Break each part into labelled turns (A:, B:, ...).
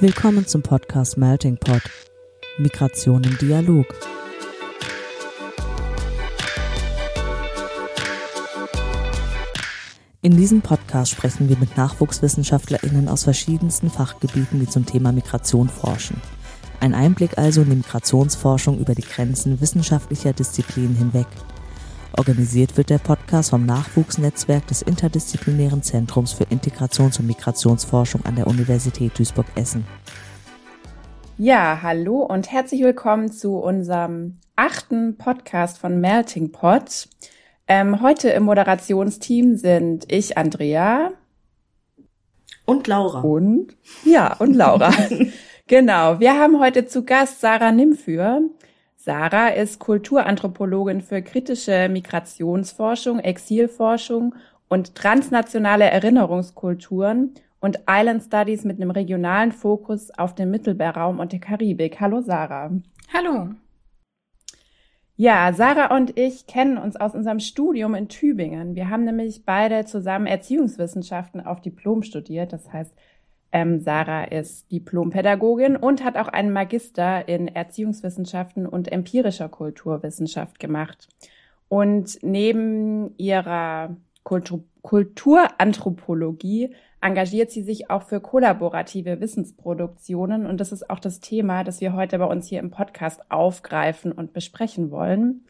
A: Willkommen zum Podcast Melting Pot. Migration im Dialog. In diesem Podcast sprechen wir mit NachwuchswissenschaftlerInnen aus verschiedensten Fachgebieten, die zum Thema Migration forschen. Ein Einblick also in die Migrationsforschung über die Grenzen wissenschaftlicher Disziplinen hinweg. Organisiert wird der Podcast vom Nachwuchsnetzwerk des Interdisziplinären Zentrums für Integrations- und Migrationsforschung an der Universität Duisburg-Essen.
B: Ja, hallo und herzlich willkommen zu unserem achten Podcast von Melting Pot. Ähm, heute im Moderationsteam sind ich, Andrea.
C: Und Laura.
B: Und, ja, und Laura. genau. Wir haben heute zu Gast Sarah Nimfür. Sarah ist Kulturanthropologin für kritische Migrationsforschung, Exilforschung und transnationale Erinnerungskulturen und Island Studies mit einem regionalen Fokus auf den Mittelmeerraum und der Karibik. Hallo Sarah.
D: Hallo.
B: Ja, Sarah und ich kennen uns aus unserem Studium in Tübingen. Wir haben nämlich beide zusammen Erziehungswissenschaften auf Diplom studiert. Das heißt, ähm, Sarah ist Diplompädagogin und hat auch einen Magister in Erziehungswissenschaften und empirischer Kulturwissenschaft gemacht. Und neben ihrer Kultur Kulturanthropologie engagiert sie sich auch für kollaborative Wissensproduktionen. Und das ist auch das Thema, das wir heute bei uns hier im Podcast aufgreifen und besprechen wollen.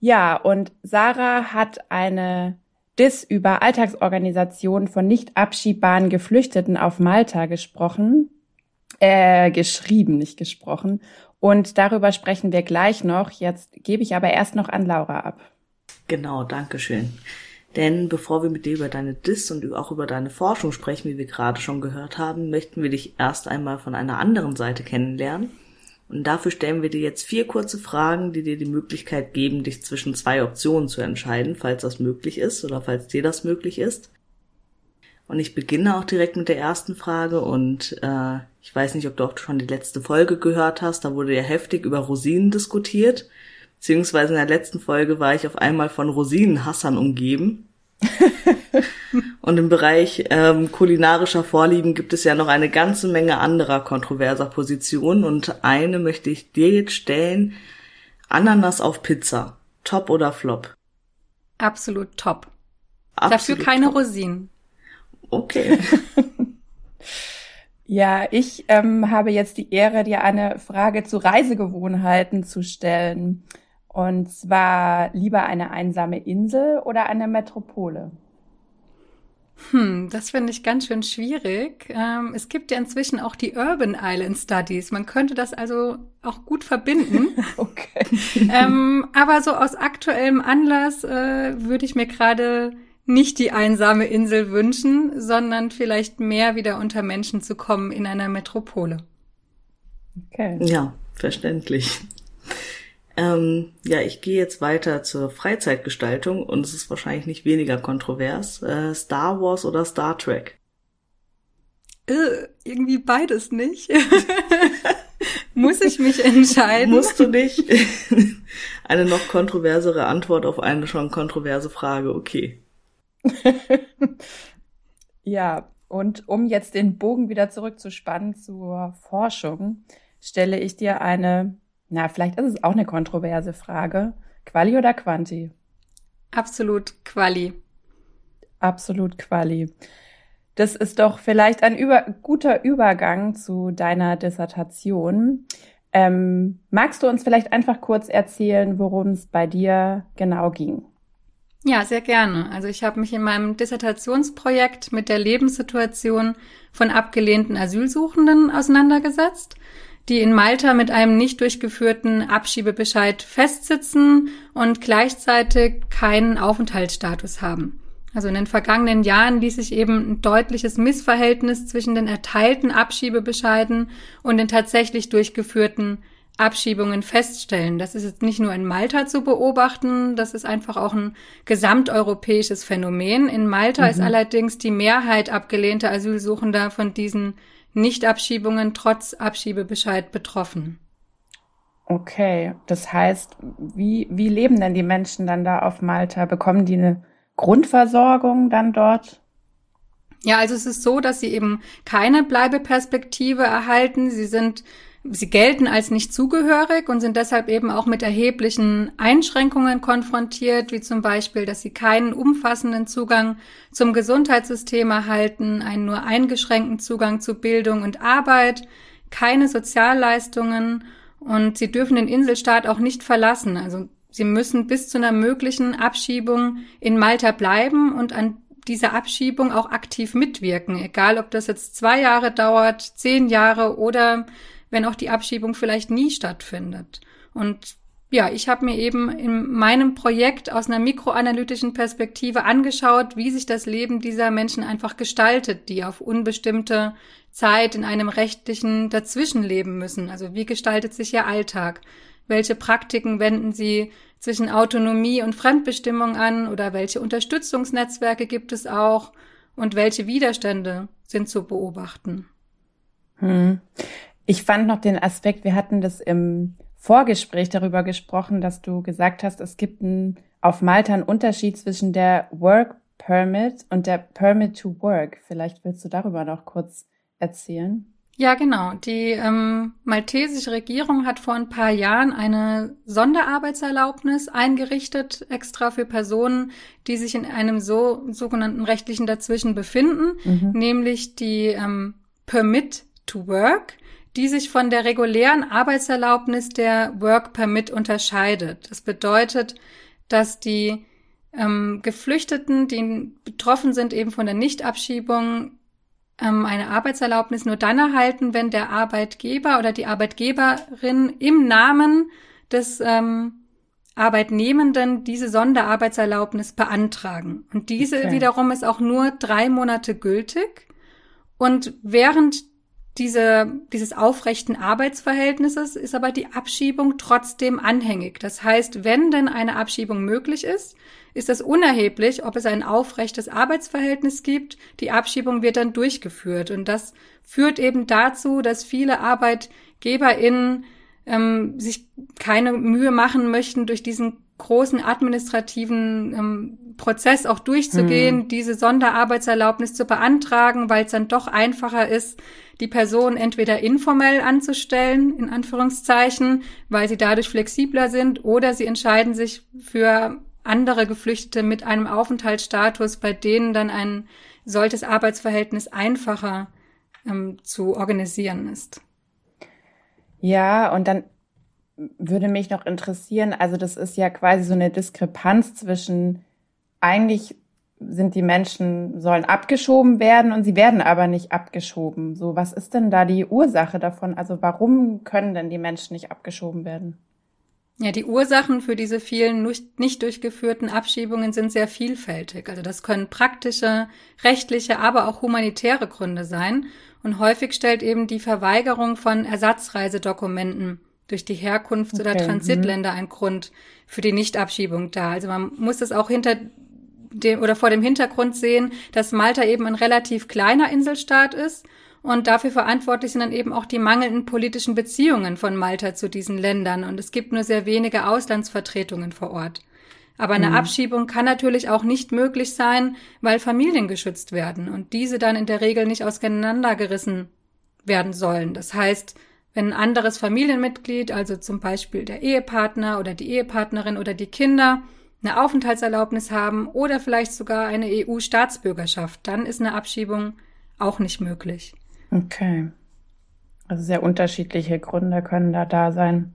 B: Ja, und Sarah hat eine DIS über Alltagsorganisation von nicht abschiebbaren Geflüchteten auf Malta gesprochen, äh, geschrieben, nicht gesprochen. Und darüber sprechen wir gleich noch. Jetzt gebe ich aber erst noch an Laura ab.
C: Genau, danke schön. Denn bevor wir mit dir über deine DIS und auch über deine Forschung sprechen, wie wir gerade schon gehört haben, möchten wir dich erst einmal von einer anderen Seite kennenlernen. Und dafür stellen wir dir jetzt vier kurze Fragen, die dir die Möglichkeit geben, dich zwischen zwei Optionen zu entscheiden, falls das möglich ist oder falls dir das möglich ist. Und ich beginne auch direkt mit der ersten Frage und äh, ich weiß nicht, ob du auch schon die letzte Folge gehört hast, da wurde ja heftig über Rosinen diskutiert, beziehungsweise in der letzten Folge war ich auf einmal von Rosinenhassern umgeben. Und im Bereich ähm, kulinarischer Vorlieben gibt es ja noch eine ganze Menge anderer kontroverser Positionen und eine möchte ich dir jetzt stellen. Ananas auf Pizza. Top oder Flop?
D: Absolut top. Absolut Dafür keine top. Rosinen.
C: Okay.
B: ja, ich ähm, habe jetzt die Ehre, dir eine Frage zu Reisegewohnheiten zu stellen. Und zwar lieber eine einsame Insel oder eine Metropole?
D: Hm, das finde ich ganz schön schwierig. Ähm, es gibt ja inzwischen auch die Urban Island Studies. Man könnte das also auch gut verbinden.
B: okay.
D: Ähm, aber so aus aktuellem Anlass äh, würde ich mir gerade nicht die einsame Insel wünschen, sondern vielleicht mehr wieder unter Menschen zu kommen in einer Metropole.
C: Okay. Ja, verständlich. Ähm, ja, ich gehe jetzt weiter zur Freizeitgestaltung und es ist wahrscheinlich nicht weniger kontrovers. Äh, Star Wars oder Star Trek?
D: Äh, irgendwie beides nicht. Muss ich mich entscheiden?
C: Musst du nicht. eine noch kontroversere Antwort auf eine schon kontroverse Frage, okay.
B: ja, und um jetzt den Bogen wieder zurückzuspannen zur Forschung, stelle ich dir eine na, vielleicht ist es auch eine kontroverse Frage. Quali oder Quanti?
D: Absolut Quali.
B: Absolut Quali. Das ist doch vielleicht ein über, guter Übergang zu deiner Dissertation. Ähm, magst du uns vielleicht einfach kurz erzählen, worum es bei dir genau ging?
D: Ja, sehr gerne. Also ich habe mich in meinem Dissertationsprojekt mit der Lebenssituation von abgelehnten Asylsuchenden auseinandergesetzt die in Malta mit einem nicht durchgeführten Abschiebebescheid festsitzen und gleichzeitig keinen Aufenthaltsstatus haben. Also in den vergangenen Jahren ließ sich eben ein deutliches Missverhältnis zwischen den erteilten Abschiebebescheiden und den tatsächlich durchgeführten Abschiebungen feststellen. Das ist jetzt nicht nur in Malta zu beobachten, das ist einfach auch ein gesamteuropäisches Phänomen. In Malta mhm. ist allerdings die Mehrheit abgelehnter Asylsuchender von diesen Nichtabschiebungen trotz Abschiebebescheid betroffen.
B: Okay, das heißt, wie, wie leben denn die Menschen dann da auf Malta? Bekommen die eine Grundversorgung dann dort?
D: Ja, also es ist so, dass sie eben keine Bleibeperspektive erhalten. Sie sind Sie gelten als nicht zugehörig und sind deshalb eben auch mit erheblichen Einschränkungen konfrontiert, wie zum Beispiel, dass sie keinen umfassenden Zugang zum Gesundheitssystem erhalten, einen nur eingeschränkten Zugang zu Bildung und Arbeit, keine Sozialleistungen und sie dürfen den Inselstaat auch nicht verlassen. Also sie müssen bis zu einer möglichen Abschiebung in Malta bleiben und an dieser Abschiebung auch aktiv mitwirken, egal ob das jetzt zwei Jahre dauert, zehn Jahre oder wenn auch die Abschiebung vielleicht nie stattfindet. Und ja, ich habe mir eben in meinem Projekt aus einer mikroanalytischen Perspektive angeschaut, wie sich das Leben dieser Menschen einfach gestaltet, die auf unbestimmte Zeit in einem rechtlichen Dazwischen leben müssen. Also wie gestaltet sich ihr Alltag? Welche Praktiken wenden sie zwischen Autonomie und Fremdbestimmung an oder welche Unterstützungsnetzwerke gibt es auch und welche Widerstände sind zu beobachten?
B: Hm. Ich fand noch den Aspekt, wir hatten das im Vorgespräch darüber gesprochen, dass du gesagt hast, es gibt ein, auf Malta einen Unterschied zwischen der Work Permit und der Permit to Work. Vielleicht willst du darüber noch kurz erzählen.
D: Ja, genau. Die ähm, maltesische Regierung hat vor ein paar Jahren eine Sonderarbeitserlaubnis eingerichtet, extra für Personen, die sich in einem so sogenannten rechtlichen Dazwischen befinden, mhm. nämlich die ähm, Permit to Work die sich von der regulären Arbeitserlaubnis der Work Permit unterscheidet. Das bedeutet, dass die ähm, Geflüchteten, die betroffen sind eben von der Nichtabschiebung, ähm, eine Arbeitserlaubnis nur dann erhalten, wenn der Arbeitgeber oder die Arbeitgeberin im Namen des ähm, Arbeitnehmenden diese Sonderarbeitserlaubnis beantragen. Und diese okay. wiederum ist auch nur drei Monate gültig. Und während diese, dieses aufrechten Arbeitsverhältnisses ist aber die Abschiebung trotzdem anhängig. Das heißt, wenn denn eine Abschiebung möglich ist, ist es unerheblich, ob es ein aufrechtes Arbeitsverhältnis gibt. Die Abschiebung wird dann durchgeführt. Und das führt eben dazu, dass viele ArbeitgeberInnen ähm, sich keine Mühe machen möchten, durch diesen großen administrativen ähm, Prozess auch durchzugehen, hm. diese Sonderarbeitserlaubnis zu beantragen, weil es dann doch einfacher ist, die Person entweder informell anzustellen, in Anführungszeichen, weil sie dadurch flexibler sind, oder sie entscheiden sich für andere Geflüchtete mit einem Aufenthaltsstatus, bei denen dann ein solches Arbeitsverhältnis einfacher ähm, zu organisieren ist.
B: Ja, und dann würde mich noch interessieren, also das ist ja quasi so eine Diskrepanz zwischen eigentlich sind die Menschen, sollen abgeschoben werden und sie werden aber nicht abgeschoben. So, was ist denn da die Ursache davon? Also warum können denn die Menschen nicht abgeschoben werden?
D: Ja, die Ursachen für diese vielen nicht durchgeführten Abschiebungen sind sehr vielfältig. Also das können praktische, rechtliche, aber auch humanitäre Gründe sein. Und häufig stellt eben die Verweigerung von Ersatzreisedokumenten durch die Herkunfts- okay. oder Transitländer mhm. ein Grund für die Nichtabschiebung dar. Also man muss das auch hinter dem oder vor dem Hintergrund sehen, dass Malta eben ein relativ kleiner Inselstaat ist und dafür verantwortlich sind dann eben auch die mangelnden politischen Beziehungen von Malta zu diesen Ländern und es gibt nur sehr wenige Auslandsvertretungen vor Ort. Aber eine mhm. Abschiebung kann natürlich auch nicht möglich sein, weil Familien geschützt werden und diese dann in der Regel nicht auseinandergerissen werden sollen. Das heißt, wenn ein anderes Familienmitglied, also zum Beispiel der Ehepartner oder die Ehepartnerin oder die Kinder, eine Aufenthaltserlaubnis haben oder vielleicht sogar eine EU-Staatsbürgerschaft, dann ist eine Abschiebung auch nicht möglich.
B: Okay. Also sehr unterschiedliche Gründe können da da sein.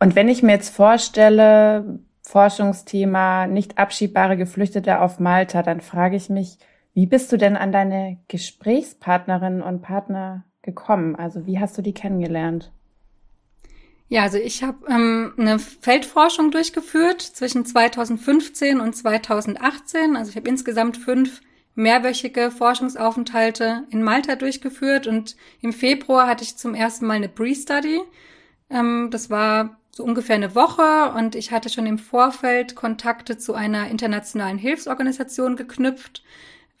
B: Und wenn ich mir jetzt vorstelle, Forschungsthema nicht abschiebbare Geflüchtete auf Malta, dann frage ich mich, wie bist du denn an deine Gesprächspartnerinnen und Partner gekommen? Also wie hast du die kennengelernt?
D: Ja, also ich habe ähm, eine Feldforschung durchgeführt zwischen 2015 und 2018. Also ich habe insgesamt fünf mehrwöchige Forschungsaufenthalte in Malta durchgeführt und im Februar hatte ich zum ersten Mal eine Pre-Study. Ähm, das war so ungefähr eine Woche und ich hatte schon im Vorfeld Kontakte zu einer internationalen Hilfsorganisation geknüpft,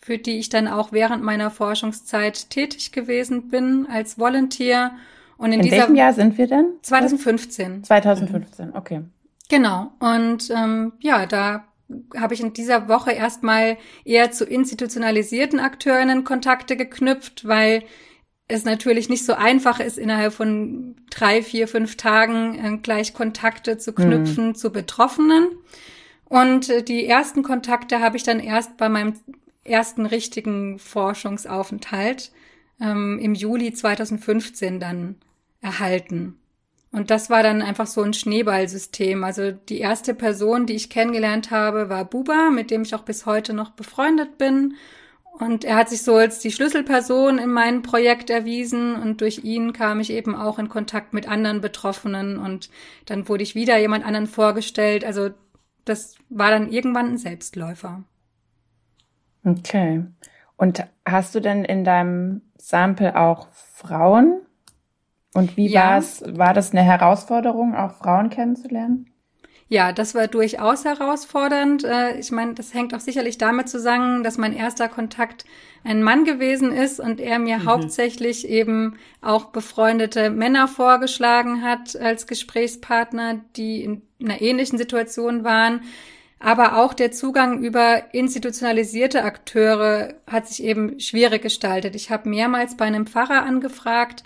D: für die ich dann auch während meiner Forschungszeit tätig gewesen bin als Volunteer
B: und in, in welchem Jahr sind wir denn?
D: 2015.
B: 2015, okay.
D: Genau. Und ähm, ja, da habe ich in dieser Woche erstmal eher zu institutionalisierten Akteurinnen Kontakte geknüpft, weil es natürlich nicht so einfach ist, innerhalb von drei, vier, fünf Tagen äh, gleich Kontakte zu knüpfen mhm. zu Betroffenen. Und äh, die ersten Kontakte habe ich dann erst bei meinem ersten richtigen Forschungsaufenthalt ähm, im Juli 2015 dann erhalten. Und das war dann einfach so ein Schneeballsystem. Also die erste Person, die ich kennengelernt habe, war Buba, mit dem ich auch bis heute noch befreundet bin. Und er hat sich so als die Schlüsselperson in meinem Projekt erwiesen und durch ihn kam ich eben auch in Kontakt mit anderen Betroffenen und dann wurde ich wieder jemand anderen vorgestellt. Also das war dann irgendwann ein Selbstläufer.
B: Okay. Und hast du denn in deinem Sample auch Frauen? Und wie ja. war es? War das eine Herausforderung, auch Frauen kennenzulernen?
D: Ja, das war durchaus herausfordernd. Äh, ich meine, das hängt auch sicherlich damit zusammen, dass mein erster Kontakt ein Mann gewesen ist und er mir mhm. hauptsächlich eben auch befreundete Männer vorgeschlagen hat als Gesprächspartner, die in einer ähnlichen Situation waren. Aber auch der Zugang über institutionalisierte Akteure hat sich eben schwierig gestaltet. Ich habe mehrmals bei einem Pfarrer angefragt,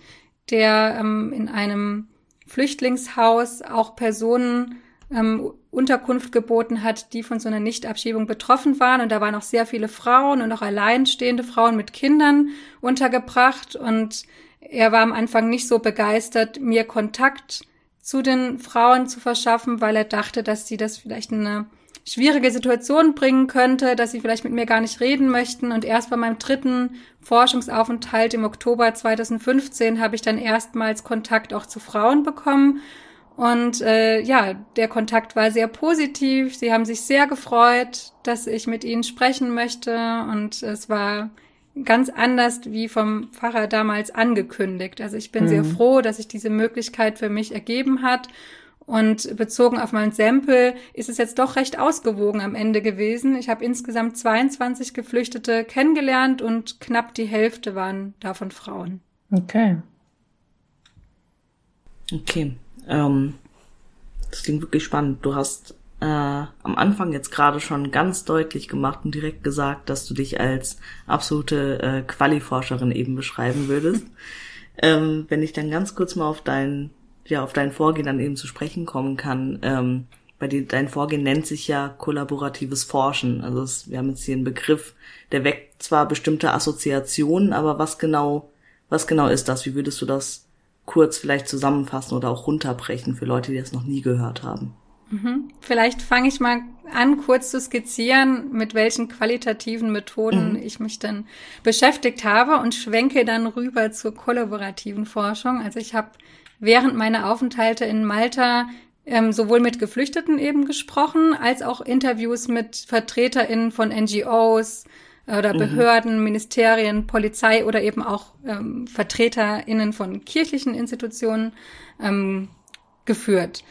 D: der ähm, in einem Flüchtlingshaus auch Personen ähm, Unterkunft geboten hat, die von so einer Nichtabschiebung betroffen waren. Und da waren auch sehr viele Frauen und auch alleinstehende Frauen mit Kindern untergebracht. Und er war am Anfang nicht so begeistert, mir Kontakt zu den Frauen zu verschaffen, weil er dachte, dass sie das vielleicht in eine schwierige Situation bringen könnte, dass sie vielleicht mit mir gar nicht reden möchten. Und erst bei meinem dritten Forschungsaufenthalt im Oktober 2015 habe ich dann erstmals Kontakt auch zu Frauen bekommen. Und äh, ja, der Kontakt war sehr positiv. Sie haben sich sehr gefreut, dass ich mit ihnen sprechen möchte. Und es war ganz anders wie vom Pfarrer damals angekündigt. Also ich bin mhm. sehr froh, dass sich diese Möglichkeit für mich ergeben hat. Und bezogen auf mein Sample ist es jetzt doch recht ausgewogen am Ende gewesen. Ich habe insgesamt 22 Geflüchtete kennengelernt und knapp die Hälfte waren davon Frauen.
B: Okay.
C: Okay. Ähm, das klingt wirklich spannend. Du hast äh, am Anfang jetzt gerade schon ganz deutlich gemacht und direkt gesagt, dass du dich als absolute äh, Quali-Forscherin eben beschreiben würdest. ähm, wenn ich dann ganz kurz mal auf dein, ja, auf dein Vorgehen dann eben zu sprechen kommen kann, ähm, bei dir, dein Vorgehen nennt sich ja kollaboratives Forschen. Also es, wir haben jetzt hier einen Begriff, der weckt zwar bestimmte Assoziationen, aber was genau, was genau ist das? Wie würdest du das kurz vielleicht zusammenfassen oder auch runterbrechen für Leute, die das noch nie gehört haben?
D: Mhm. Vielleicht fange ich mal an, kurz zu skizzieren, mit welchen qualitativen Methoden mhm. ich mich dann beschäftigt habe und schwenke dann rüber zur kollaborativen Forschung. Also ich habe während meiner Aufenthalte in Malta ähm, sowohl mit Geflüchteten eben gesprochen, als auch Interviews mit VertreterInnen von NGOs, oder mhm. Behörden. Ministerien, Polizei oder eben auch ähm, VertreterInnen von kirchlichen Institutionen ähm, geführt.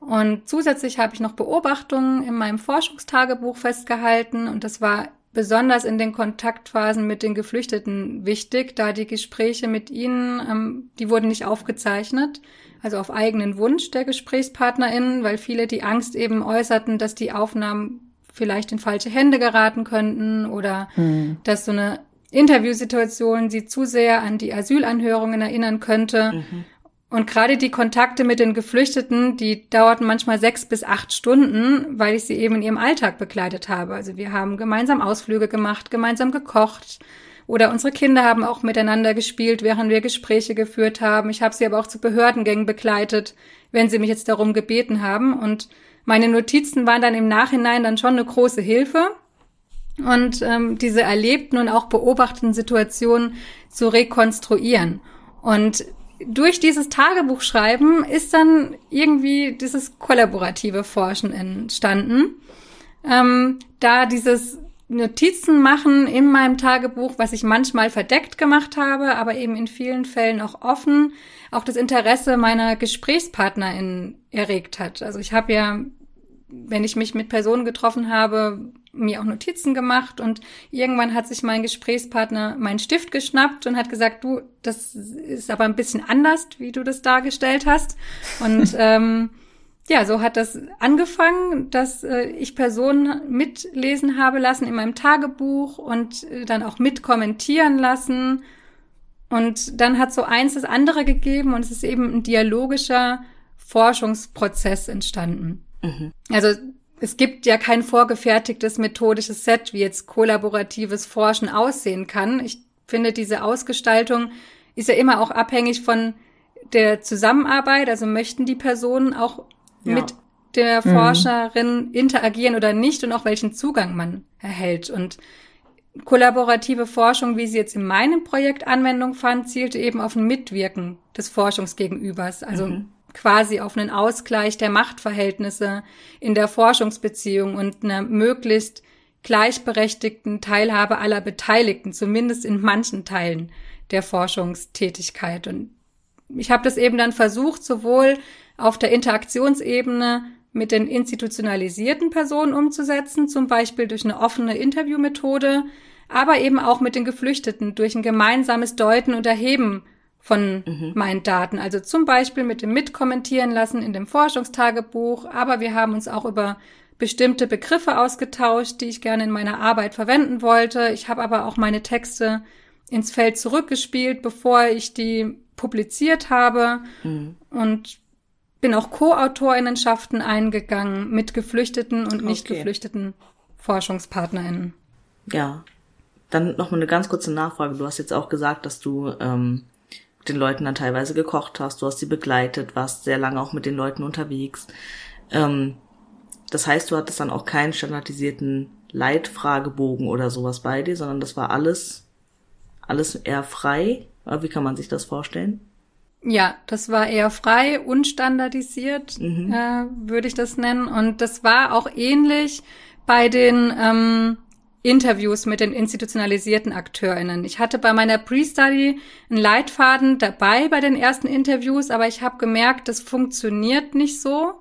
D: Und zusätzlich habe ich noch Beobachtungen in meinem Forschungstagebuch festgehalten und das war besonders in den Kontaktphasen mit den Geflüchteten wichtig, da die Gespräche mit ihnen, ähm, die wurden nicht aufgezeichnet, also auf eigenen Wunsch der GesprächspartnerInnen, weil viele die Angst eben äußerten, dass die Aufnahmen vielleicht in falsche Hände geraten könnten oder mhm. dass so eine Interviewsituation sie zu sehr an die Asylanhörungen erinnern könnte. Mhm. Und gerade die Kontakte mit den Geflüchteten, die dauerten manchmal sechs bis acht Stunden, weil ich sie eben in ihrem Alltag begleitet habe. Also wir haben gemeinsam Ausflüge gemacht, gemeinsam gekocht oder unsere Kinder haben auch miteinander gespielt, während wir Gespräche geführt haben. Ich habe sie aber auch zu Behördengängen begleitet, wenn sie mich jetzt darum gebeten haben. Und meine Notizen waren dann im Nachhinein dann schon eine große Hilfe. Und ähm, diese erlebten und auch beobachteten Situationen zu rekonstruieren. Und durch dieses Tagebuchschreiben ist dann irgendwie dieses kollaborative Forschen entstanden. Ähm, da dieses Notizen machen in meinem Tagebuch, was ich manchmal verdeckt gemacht habe, aber eben in vielen Fällen auch offen, auch das Interesse meiner GesprächspartnerInnen erregt hat. Also ich habe ja wenn ich mich mit Personen getroffen habe, mir auch Notizen gemacht und irgendwann hat sich mein Gesprächspartner meinen Stift geschnappt und hat gesagt, du, das ist aber ein bisschen anders, wie du das dargestellt hast. Und ähm, ja, so hat das angefangen, dass äh, ich Personen mitlesen habe lassen in meinem Tagebuch und äh, dann auch mitkommentieren lassen. Und dann hat so eins das andere gegeben und es ist eben ein dialogischer Forschungsprozess entstanden. Mhm. Also es gibt ja kein vorgefertigtes methodisches Set, wie jetzt kollaboratives Forschen aussehen kann. Ich finde, diese Ausgestaltung ist ja immer auch abhängig von der Zusammenarbeit. Also möchten die Personen auch ja. mit der mhm. Forscherin interagieren oder nicht und auch welchen Zugang man erhält. Und kollaborative Forschung, wie sie jetzt in meinem Projekt Anwendung fand, zielte eben auf ein Mitwirken des Forschungsgegenübers. Also mhm quasi auf einen Ausgleich der Machtverhältnisse in der Forschungsbeziehung und einer möglichst gleichberechtigten Teilhabe aller Beteiligten, zumindest in manchen Teilen der Forschungstätigkeit. Und ich habe das eben dann versucht, sowohl auf der Interaktionsebene mit den institutionalisierten Personen umzusetzen, zum Beispiel durch eine offene Interviewmethode, aber eben auch mit den Geflüchteten durch ein gemeinsames Deuten und Erheben von mhm. meinen Daten. Also zum Beispiel mit dem Mitkommentieren lassen in dem Forschungstagebuch, aber wir haben uns auch über bestimmte Begriffe ausgetauscht, die ich gerne in meiner Arbeit verwenden wollte. Ich habe aber auch meine Texte ins Feld zurückgespielt, bevor ich die publiziert habe mhm. und bin auch Co-Autorinnenschaften eingegangen mit geflüchteten und nicht okay. geflüchteten Forschungspartnerinnen.
C: Ja, dann noch mal eine ganz kurze Nachfrage. Du hast jetzt auch gesagt, dass du ähm, den Leuten dann teilweise gekocht hast, du hast sie begleitet, warst sehr lange auch mit den Leuten unterwegs. Ähm, das heißt, du hattest dann auch keinen standardisierten Leitfragebogen oder sowas bei dir, sondern das war alles, alles eher frei. Wie kann man sich das vorstellen?
D: Ja, das war eher frei, unstandardisiert, mhm. äh, würde ich das nennen. Und das war auch ähnlich bei den ähm, Interviews mit den institutionalisierten AkteurInnen. Ich hatte bei meiner Pre-Study einen Leitfaden dabei bei den ersten Interviews, aber ich habe gemerkt, das funktioniert nicht so.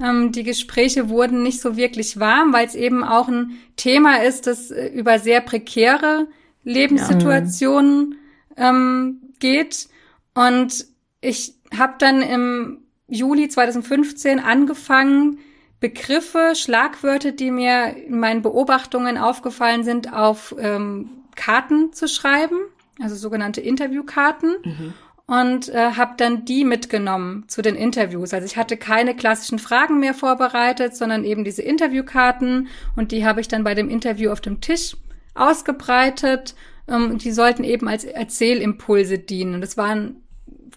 D: Ähm, die Gespräche wurden nicht so wirklich warm, weil es eben auch ein Thema ist, das äh, über sehr prekäre Lebenssituationen ja. ähm, geht. Und ich habe dann im Juli 2015 angefangen, Begriffe, Schlagwörter, die mir in meinen Beobachtungen aufgefallen sind, auf ähm, Karten zu schreiben, also sogenannte Interviewkarten. Mhm. Und äh, habe dann die mitgenommen zu den Interviews. Also ich hatte keine klassischen Fragen mehr vorbereitet, sondern eben diese Interviewkarten. Und die habe ich dann bei dem Interview auf dem Tisch ausgebreitet. Ähm, die sollten eben als Erzählimpulse dienen. Und es waren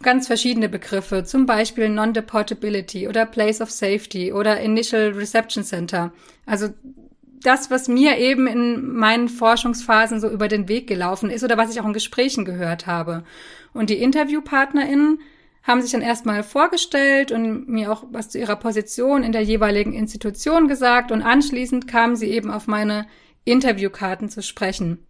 D: ganz verschiedene Begriffe, zum Beispiel Non-Deportability oder Place of Safety oder Initial Reception Center. Also das, was mir eben in meinen Forschungsphasen so über den Weg gelaufen ist oder was ich auch in Gesprächen gehört habe. Und die InterviewpartnerInnen haben sich dann erstmal vorgestellt und mir auch was zu ihrer Position in der jeweiligen Institution gesagt und anschließend kamen sie eben auf meine Interviewkarten zu sprechen.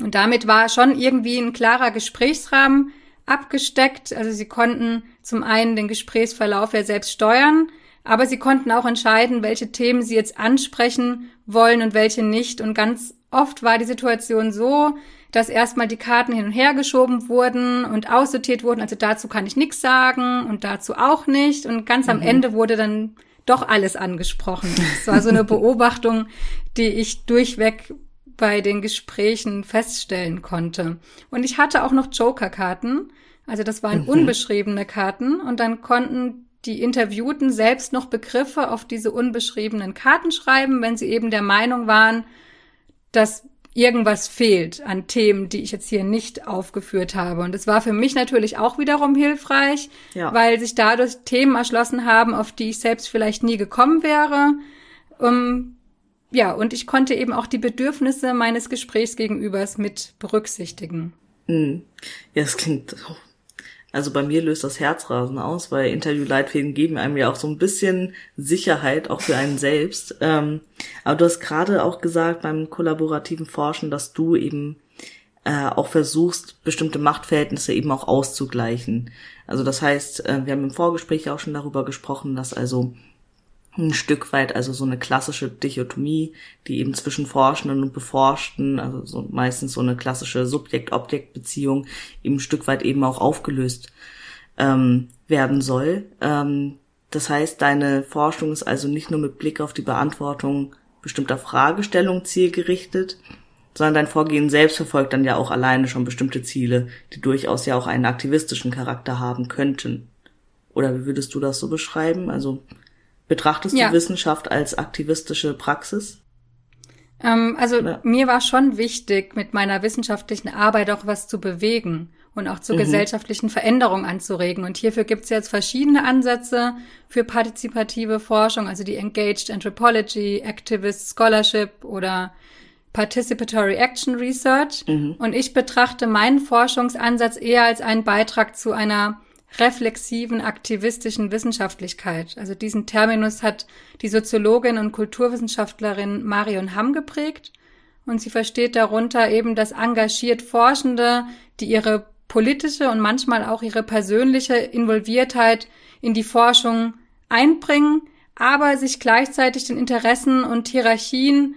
D: Und damit war schon irgendwie ein klarer Gesprächsrahmen abgesteckt. Also sie konnten zum einen den Gesprächsverlauf ja selbst steuern, aber sie konnten auch entscheiden, welche Themen sie jetzt ansprechen wollen und welche nicht. Und ganz oft war die Situation so, dass erstmal die Karten hin und her geschoben wurden und aussortiert wurden. Also dazu kann ich nichts sagen und dazu auch nicht. Und ganz am mhm. Ende wurde dann doch alles angesprochen. Das war so eine Beobachtung, die ich durchweg bei den Gesprächen feststellen konnte. Und ich hatte auch noch Joker-Karten. Also das waren mhm. unbeschriebene Karten und dann konnten die Interviewten selbst noch Begriffe auf diese unbeschriebenen Karten schreiben, wenn sie eben der Meinung waren, dass irgendwas fehlt an Themen, die ich jetzt hier nicht aufgeführt habe. Und es war für mich natürlich auch wiederum hilfreich, ja. weil sich dadurch Themen erschlossen haben, auf die ich selbst vielleicht nie gekommen wäre. Um, ja, und ich konnte eben auch die Bedürfnisse meines Gesprächsgegenübers mit berücksichtigen.
C: Mhm. Ja, es klingt, also bei mir löst das Herzrasen aus, weil Interviewleitfäden geben einem ja auch so ein bisschen Sicherheit, auch für einen selbst. Ähm, aber du hast gerade auch gesagt beim kollaborativen Forschen, dass du eben äh, auch versuchst, bestimmte Machtverhältnisse eben auch auszugleichen. Also das heißt, äh, wir haben im Vorgespräch auch schon darüber gesprochen, dass also ein Stück weit, also so eine klassische Dichotomie, die eben zwischen Forschenden und Beforschten, also so meistens so eine klassische Subjekt-Objekt-Beziehung, eben ein Stück weit eben auch aufgelöst ähm, werden soll. Ähm, Das heißt, deine Forschung ist also nicht nur mit Blick auf die Beantwortung bestimmter Fragestellungen zielgerichtet, sondern dein Vorgehen selbst verfolgt dann ja auch alleine schon bestimmte Ziele, die durchaus ja auch einen aktivistischen Charakter haben könnten. Oder wie würdest du das so beschreiben? Also betrachtest ja. du Wissenschaft als aktivistische Praxis?
D: Ähm, also ja. mir war schon wichtig, mit meiner wissenschaftlichen Arbeit auch was zu bewegen und auch zur mhm. gesellschaftlichen Veränderung anzuregen. Und hierfür gibt es jetzt verschiedene Ansätze für partizipative Forschung, also die Engaged Anthropology, Activist Scholarship oder Participatory Action Research. Mhm. Und ich betrachte meinen Forschungsansatz eher als einen Beitrag zu einer reflexiven, aktivistischen Wissenschaftlichkeit. Also diesen Terminus hat die Soziologin und Kulturwissenschaftlerin Marion Hamm geprägt. Und sie versteht darunter eben, dass engagiert Forschende, die ihre politische und manchmal auch ihre persönliche Involviertheit in die Forschung einbringen, aber sich gleichzeitig den Interessen und Hierarchien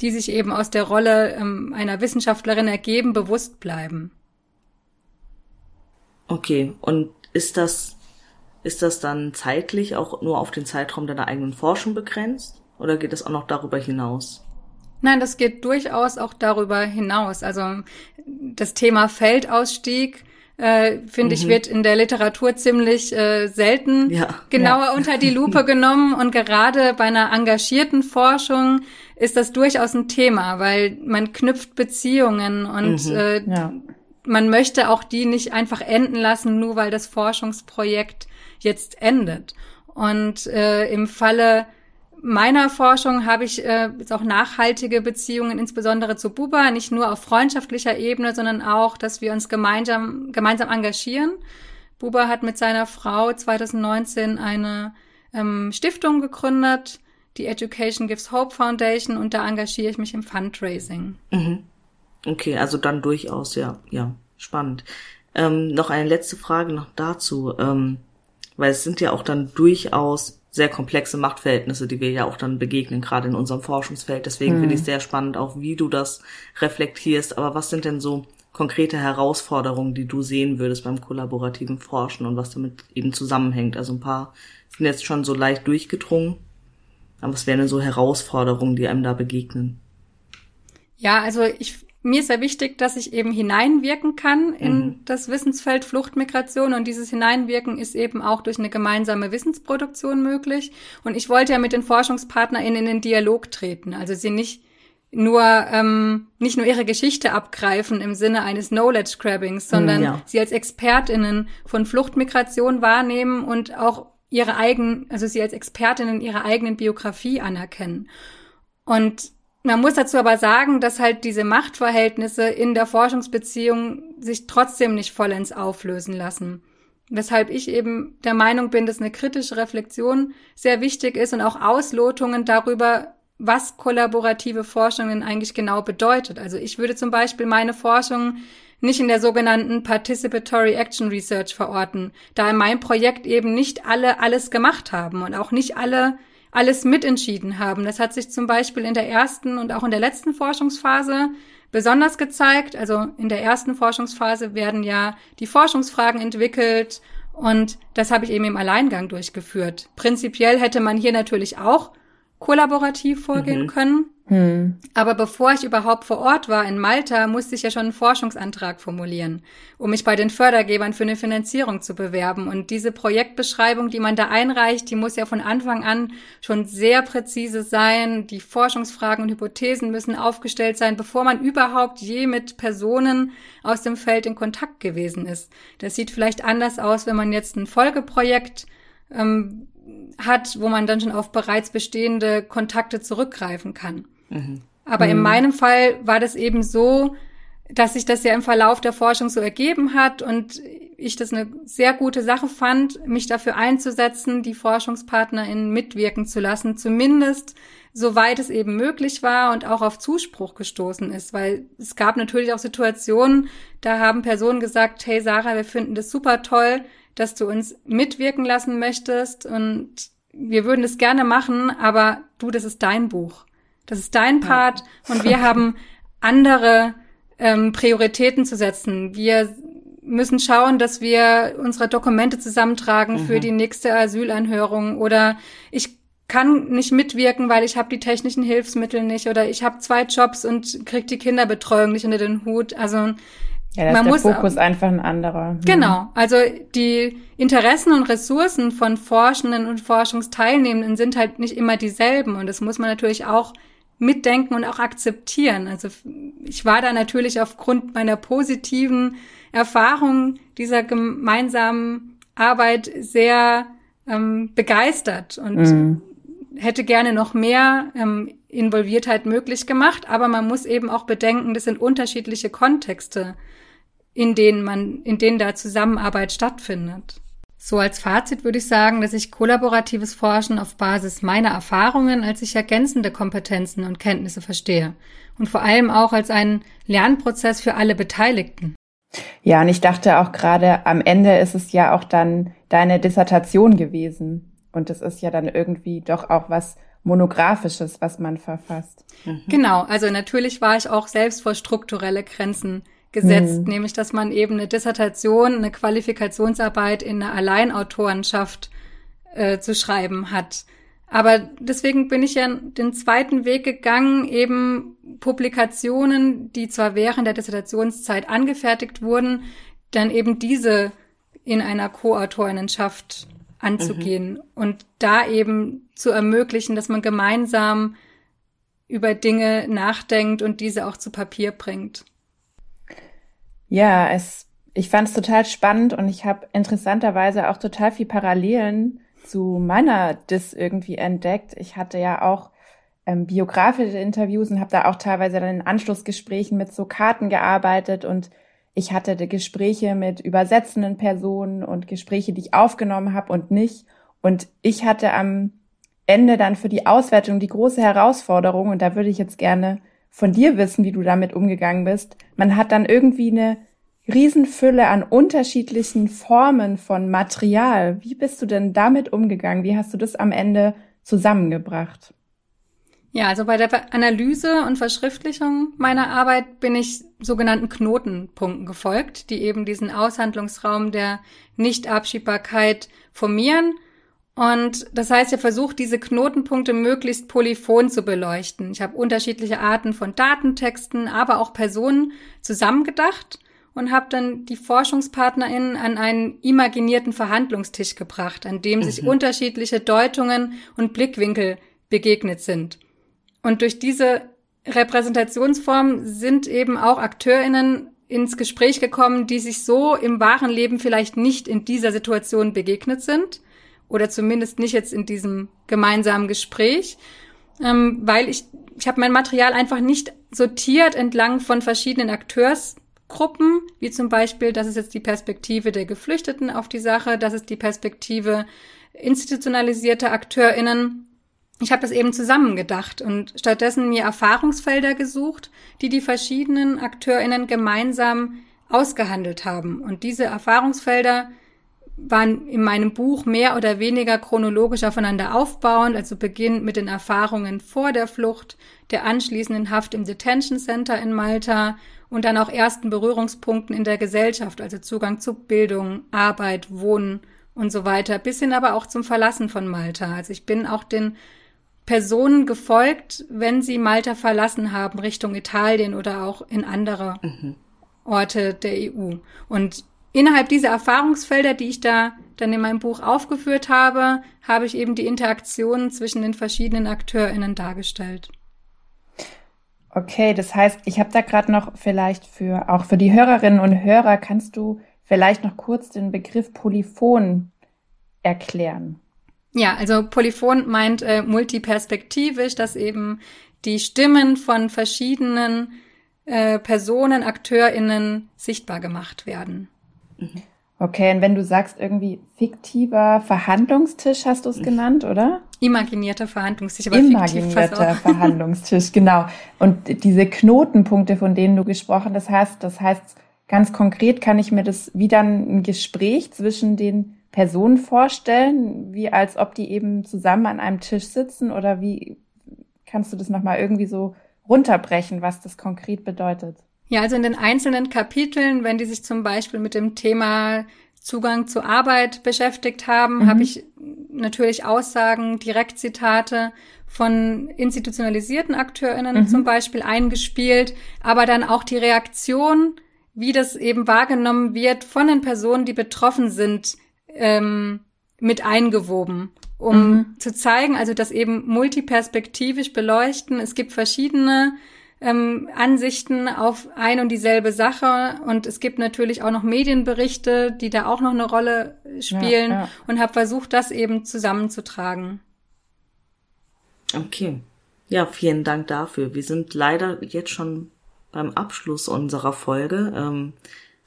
D: die sich eben aus der Rolle ähm, einer Wissenschaftlerin ergeben, bewusst bleiben.
C: Okay, und ist das, ist das dann zeitlich auch nur auf den Zeitraum deiner eigenen Forschung begrenzt? Oder geht es auch noch darüber hinaus?
D: Nein, das geht durchaus auch darüber hinaus. Also das Thema Feldausstieg äh, finde mhm. ich, wird in der Literatur ziemlich äh, selten ja, genauer ja. unter die Lupe genommen. Und gerade bei einer engagierten Forschung ist das durchaus ein Thema, weil man knüpft Beziehungen und mhm. äh, ja. Man möchte auch die nicht einfach enden lassen, nur weil das Forschungsprojekt jetzt endet. Und äh, im Falle meiner Forschung habe ich äh, jetzt auch nachhaltige Beziehungen, insbesondere zu Buba, nicht nur auf freundschaftlicher Ebene, sondern auch, dass wir uns gemeinsam, gemeinsam engagieren. Buba hat mit seiner Frau 2019 eine ähm, Stiftung gegründet, die Education Gives Hope Foundation, und da engagiere ich mich im Fundraising.
C: Mhm. Okay, also dann durchaus, ja, ja, spannend. Ähm, noch eine letzte Frage noch dazu, ähm, weil es sind ja auch dann durchaus sehr komplexe Machtverhältnisse, die wir ja auch dann begegnen, gerade in unserem Forschungsfeld. Deswegen mhm. finde ich sehr spannend auch, wie du das reflektierst. Aber was sind denn so konkrete Herausforderungen, die du sehen würdest beim kollaborativen Forschen und was damit eben zusammenhängt? Also ein paar sind jetzt schon so leicht durchgedrungen. Aber was wären denn so Herausforderungen, die einem da begegnen?
D: Ja, also ich mir ist sehr wichtig, dass ich eben hineinwirken kann in mhm. das Wissensfeld Fluchtmigration und dieses Hineinwirken ist eben auch durch eine gemeinsame Wissensproduktion möglich. Und ich wollte ja mit den ForschungspartnerInnen in den Dialog treten, also sie nicht nur ähm, nicht nur ihre Geschichte abgreifen im Sinne eines Knowledge Grabbings, sondern ja. sie als ExpertInnen von Fluchtmigration wahrnehmen und auch ihre eigenen, also sie als ExpertInnen ihrer eigenen Biografie anerkennen. Und man muss dazu aber sagen, dass halt diese Machtverhältnisse in der Forschungsbeziehung sich trotzdem nicht vollends auflösen lassen. Weshalb ich eben der Meinung bin, dass eine kritische Reflexion sehr wichtig ist und auch Auslotungen darüber, was kollaborative Forschung denn eigentlich genau bedeutet. Also ich würde zum Beispiel meine Forschung nicht in der sogenannten Participatory Action Research verorten, da in meinem Projekt eben nicht alle alles gemacht haben und auch nicht alle alles mitentschieden haben. Das hat sich zum Beispiel in der ersten und auch in der letzten Forschungsphase besonders gezeigt. Also in der ersten Forschungsphase werden ja die Forschungsfragen entwickelt und das habe ich eben im Alleingang durchgeführt. Prinzipiell hätte man hier natürlich auch kollaborativ vorgehen mhm. können. Hm. Aber bevor ich überhaupt vor Ort war in Malta, musste ich ja schon einen Forschungsantrag formulieren, um mich bei den Fördergebern für eine Finanzierung zu bewerben. Und diese Projektbeschreibung, die man da einreicht, die muss ja von Anfang an schon sehr präzise sein. Die Forschungsfragen und Hypothesen müssen aufgestellt sein, bevor man überhaupt je mit Personen aus dem Feld in Kontakt gewesen ist. Das sieht vielleicht anders aus, wenn man jetzt ein Folgeprojekt ähm, hat, wo man dann schon auf bereits bestehende Kontakte zurückgreifen kann. Mhm. Aber mhm. in meinem Fall war das eben so, dass sich das ja im Verlauf der Forschung so ergeben hat und ich das eine sehr gute Sache fand, mich dafür einzusetzen, die ForschungspartnerInnen mitwirken zu lassen, zumindest soweit es eben möglich war und auch auf Zuspruch gestoßen ist, weil es gab natürlich auch Situationen, da haben Personen gesagt, hey Sarah, wir finden das super toll, dass du uns mitwirken lassen möchtest und wir würden das gerne machen, aber du, das ist dein Buch. Das ist dein Part ja. und wir haben andere ähm, Prioritäten zu setzen. Wir müssen schauen, dass wir unsere Dokumente zusammentragen mhm. für die nächste Asylanhörung oder ich kann nicht mitwirken, weil ich habe die technischen Hilfsmittel nicht oder ich habe zwei Jobs und krieg die Kinderbetreuung nicht unter den Hut. Also
B: ja, da man ist der muss Fokus einfach ein anderer.
D: Hm. Genau, also die Interessen und Ressourcen von Forschenden und Forschungsteilnehmenden sind halt nicht immer dieselben und das muss man natürlich auch mitdenken und auch akzeptieren. Also ich war da natürlich aufgrund meiner positiven Erfahrung dieser gemeinsamen Arbeit sehr ähm, begeistert und mhm. hätte gerne noch mehr ähm, Involviertheit möglich gemacht, aber man muss eben auch bedenken, das sind unterschiedliche Kontexte, in denen man, in denen da Zusammenarbeit stattfindet. So als Fazit würde ich sagen, dass ich kollaboratives Forschen auf Basis meiner Erfahrungen als sich ergänzende Kompetenzen und Kenntnisse verstehe und vor allem auch als einen Lernprozess für alle Beteiligten.
B: Ja, und ich dachte auch gerade am Ende ist es ja auch dann deine Dissertation gewesen und es ist ja dann irgendwie doch auch was monographisches, was man verfasst.
D: Mhm. Genau, also natürlich war ich auch selbst vor strukturelle Grenzen gesetzt, mhm. nämlich dass man eben eine Dissertation, eine Qualifikationsarbeit in einer Alleinautorenschaft äh, zu schreiben hat. Aber deswegen bin ich ja den zweiten Weg gegangen, eben Publikationen, die zwar während der Dissertationszeit angefertigt wurden, dann eben diese in einer Co-Autorinnenschaft anzugehen mhm. und da eben zu ermöglichen, dass man gemeinsam über Dinge nachdenkt und diese auch zu Papier bringt.
B: Ja, es, ich fand es total spannend und ich habe interessanterweise auch total viel Parallelen zu meiner Dis irgendwie entdeckt. Ich hatte ja auch ähm, biografische Interviews und habe da auch teilweise dann in Anschlussgesprächen mit so Karten gearbeitet und ich hatte Gespräche mit übersetzenden Personen und Gespräche, die ich aufgenommen habe und nicht. Und ich hatte am Ende dann für die Auswertung die große Herausforderung, und da würde ich jetzt gerne von dir wissen, wie du damit umgegangen bist. Man hat dann irgendwie eine Riesenfülle an unterschiedlichen Formen von Material. Wie bist du denn damit umgegangen? Wie hast du das am Ende zusammengebracht?
D: Ja, also bei der Analyse und Verschriftlichung meiner Arbeit bin ich sogenannten Knotenpunkten gefolgt, die eben diesen Aushandlungsraum der Nichtabschiebbarkeit formieren und das heißt, er versucht, diese Knotenpunkte möglichst polyphon zu beleuchten. Ich habe unterschiedliche Arten von Datentexten, aber auch Personen zusammengedacht und habe dann die ForschungspartnerInnen an einen imaginierten Verhandlungstisch gebracht, an dem sich mhm. unterschiedliche Deutungen und Blickwinkel begegnet sind. Und durch diese Repräsentationsform sind eben auch AkteurInnen ins Gespräch gekommen, die sich so im wahren Leben vielleicht nicht in dieser Situation begegnet sind oder zumindest nicht jetzt in diesem gemeinsamen Gespräch, ähm, weil ich, ich habe mein Material einfach nicht sortiert entlang von verschiedenen Akteursgruppen, wie zum Beispiel, das ist jetzt die Perspektive der Geflüchteten auf die Sache, das ist die Perspektive institutionalisierter AkteurInnen. Ich habe das eben zusammengedacht und stattdessen mir Erfahrungsfelder gesucht, die die verschiedenen AkteurInnen gemeinsam ausgehandelt haben. Und diese Erfahrungsfelder waren in meinem Buch mehr oder weniger chronologisch aufeinander aufbauend, also beginnt mit den Erfahrungen vor der Flucht, der anschließenden Haft im Detention Center in Malta und dann auch ersten Berührungspunkten in der Gesellschaft, also Zugang zu Bildung, Arbeit, Wohnen und so weiter, bis hin aber auch zum Verlassen von Malta. Also ich bin auch den Personen gefolgt, wenn sie Malta verlassen haben, Richtung Italien oder auch in andere mhm. Orte der EU. Und innerhalb dieser Erfahrungsfelder, die ich da dann in meinem Buch aufgeführt habe, habe ich eben die Interaktionen zwischen den verschiedenen AkteurInnen dargestellt.
B: Okay, das heißt, ich habe da gerade noch vielleicht für auch für die Hörerinnen und Hörer, kannst du vielleicht noch kurz den Begriff Polyphon erklären?
D: Ja, also Polyphon meint äh, multiperspektivisch, dass eben die Stimmen von verschiedenen äh, Personen, AkteurInnen sichtbar gemacht werden.
B: Okay, und wenn du sagst irgendwie fiktiver Verhandlungstisch, hast du es genannt, oder?
D: Imaginierter Verhandlungstisch,
B: aber Imaginierter Verhandlungstisch, genau. Und diese Knotenpunkte, von denen du gesprochen hast, heißt, das heißt, ganz konkret kann ich mir das wie dann ein Gespräch zwischen den Personen vorstellen, wie als ob die eben zusammen an einem Tisch sitzen oder wie kannst du das nochmal irgendwie so runterbrechen, was das konkret bedeutet?
D: Ja, also in den einzelnen Kapiteln, wenn die sich zum Beispiel mit dem Thema Zugang zu Arbeit beschäftigt haben, mhm. habe ich natürlich Aussagen, Direktzitate von institutionalisierten AkteurInnen mhm. zum Beispiel eingespielt, aber dann auch die Reaktion, wie das eben wahrgenommen wird von den Personen, die betroffen sind, ähm, mit eingewoben, um mhm. zu zeigen, also das eben multiperspektivisch beleuchten. Es gibt verschiedene ähm, Ansichten auf ein und dieselbe Sache. Und es gibt natürlich auch noch Medienberichte, die da auch noch eine Rolle spielen ja, ja. und habe versucht, das eben zusammenzutragen.
C: Okay. Ja, vielen Dank dafür. Wir sind leider jetzt schon beim Abschluss unserer Folge. Ähm,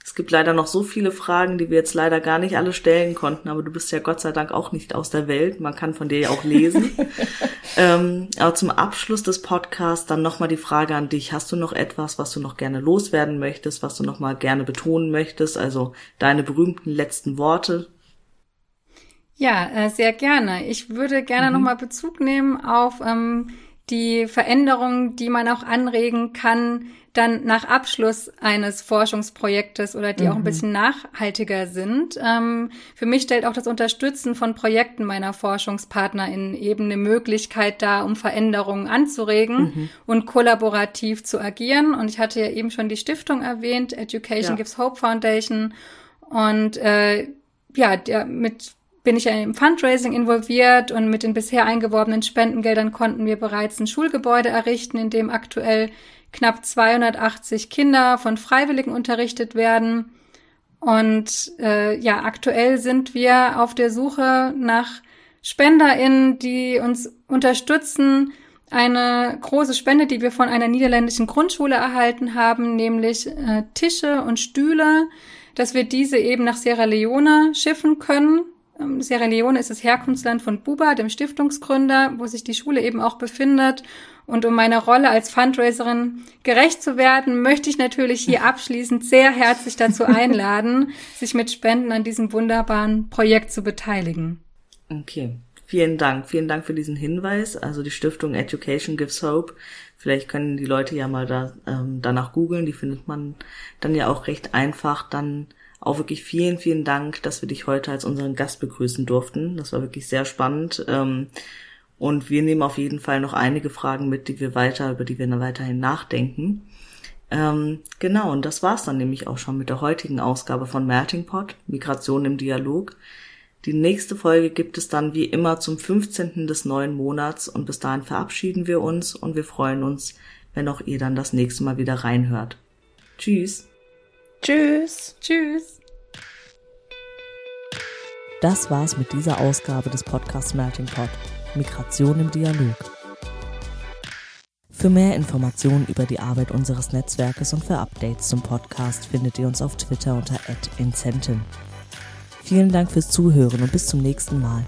C: es gibt leider noch so viele Fragen, die wir jetzt leider gar nicht alle stellen konnten, aber du bist ja Gott sei Dank auch nicht aus der Welt. Man kann von dir ja auch lesen. ähm, aber zum Abschluss des Podcasts dann nochmal die Frage an dich. Hast du noch etwas, was du noch gerne loswerden möchtest, was du noch mal gerne betonen möchtest? Also deine berühmten letzten Worte?
D: Ja, äh, sehr gerne. Ich würde gerne mhm. nochmal Bezug nehmen auf ähm, die Veränderungen, die man auch anregen kann, dann nach Abschluss eines Forschungsprojektes oder die mhm. auch ein mhm. bisschen nachhaltiger sind. Ähm, für mich stellt auch das Unterstützen von Projekten meiner ForschungspartnerInnen eben eine Möglichkeit dar, um Veränderungen anzuregen mhm. und kollaborativ zu agieren. Und ich hatte ja eben schon die Stiftung erwähnt, Education ja. Gives Hope Foundation. Und äh, ja, der, mit bin ich im Fundraising involviert und mit den bisher eingeworbenen Spendengeldern konnten wir bereits ein Schulgebäude errichten, in dem aktuell knapp 280 Kinder von Freiwilligen unterrichtet werden. Und äh, ja, aktuell sind wir auf der Suche nach SpenderInnen, die uns unterstützen. Eine große Spende, die wir von einer niederländischen Grundschule erhalten haben, nämlich äh, Tische und Stühle, dass wir diese eben nach Sierra Leone schiffen können. Ähm, Sierra Leone ist das Herkunftsland von Buba, dem Stiftungsgründer, wo sich die Schule eben auch befindet. Und um meiner Rolle als Fundraiserin gerecht zu werden, möchte ich natürlich hier abschließend sehr herzlich dazu einladen, sich mit Spenden an diesem wunderbaren Projekt zu beteiligen.
C: Okay. Vielen Dank. Vielen Dank für diesen Hinweis. Also die Stiftung Education Gives Hope. Vielleicht können die Leute ja mal da, ähm, danach googeln. Die findet man dann ja auch recht einfach. Dann auch wirklich vielen, vielen Dank, dass wir dich heute als unseren Gast begrüßen durften. Das war wirklich sehr spannend. Ähm, und wir nehmen auf jeden Fall noch einige Fragen mit, die wir weiter, über die wir weiterhin nachdenken. Ähm, genau, und das war's dann nämlich auch schon mit der heutigen Ausgabe von Melting Pot, Migration im Dialog. Die nächste Folge gibt es dann wie immer zum 15. des neuen Monats und bis dahin verabschieden wir uns und wir freuen uns, wenn auch ihr dann das nächste Mal wieder reinhört. Tschüss.
B: Tschüss.
D: Tschüss.
A: Das war's mit dieser Ausgabe des Podcasts Melting Pot. Migration im Dialog. Für mehr Informationen über die Arbeit unseres Netzwerkes und für Updates zum Podcast findet ihr uns auf Twitter unter @incenten. Vielen Dank fürs Zuhören und bis zum nächsten Mal.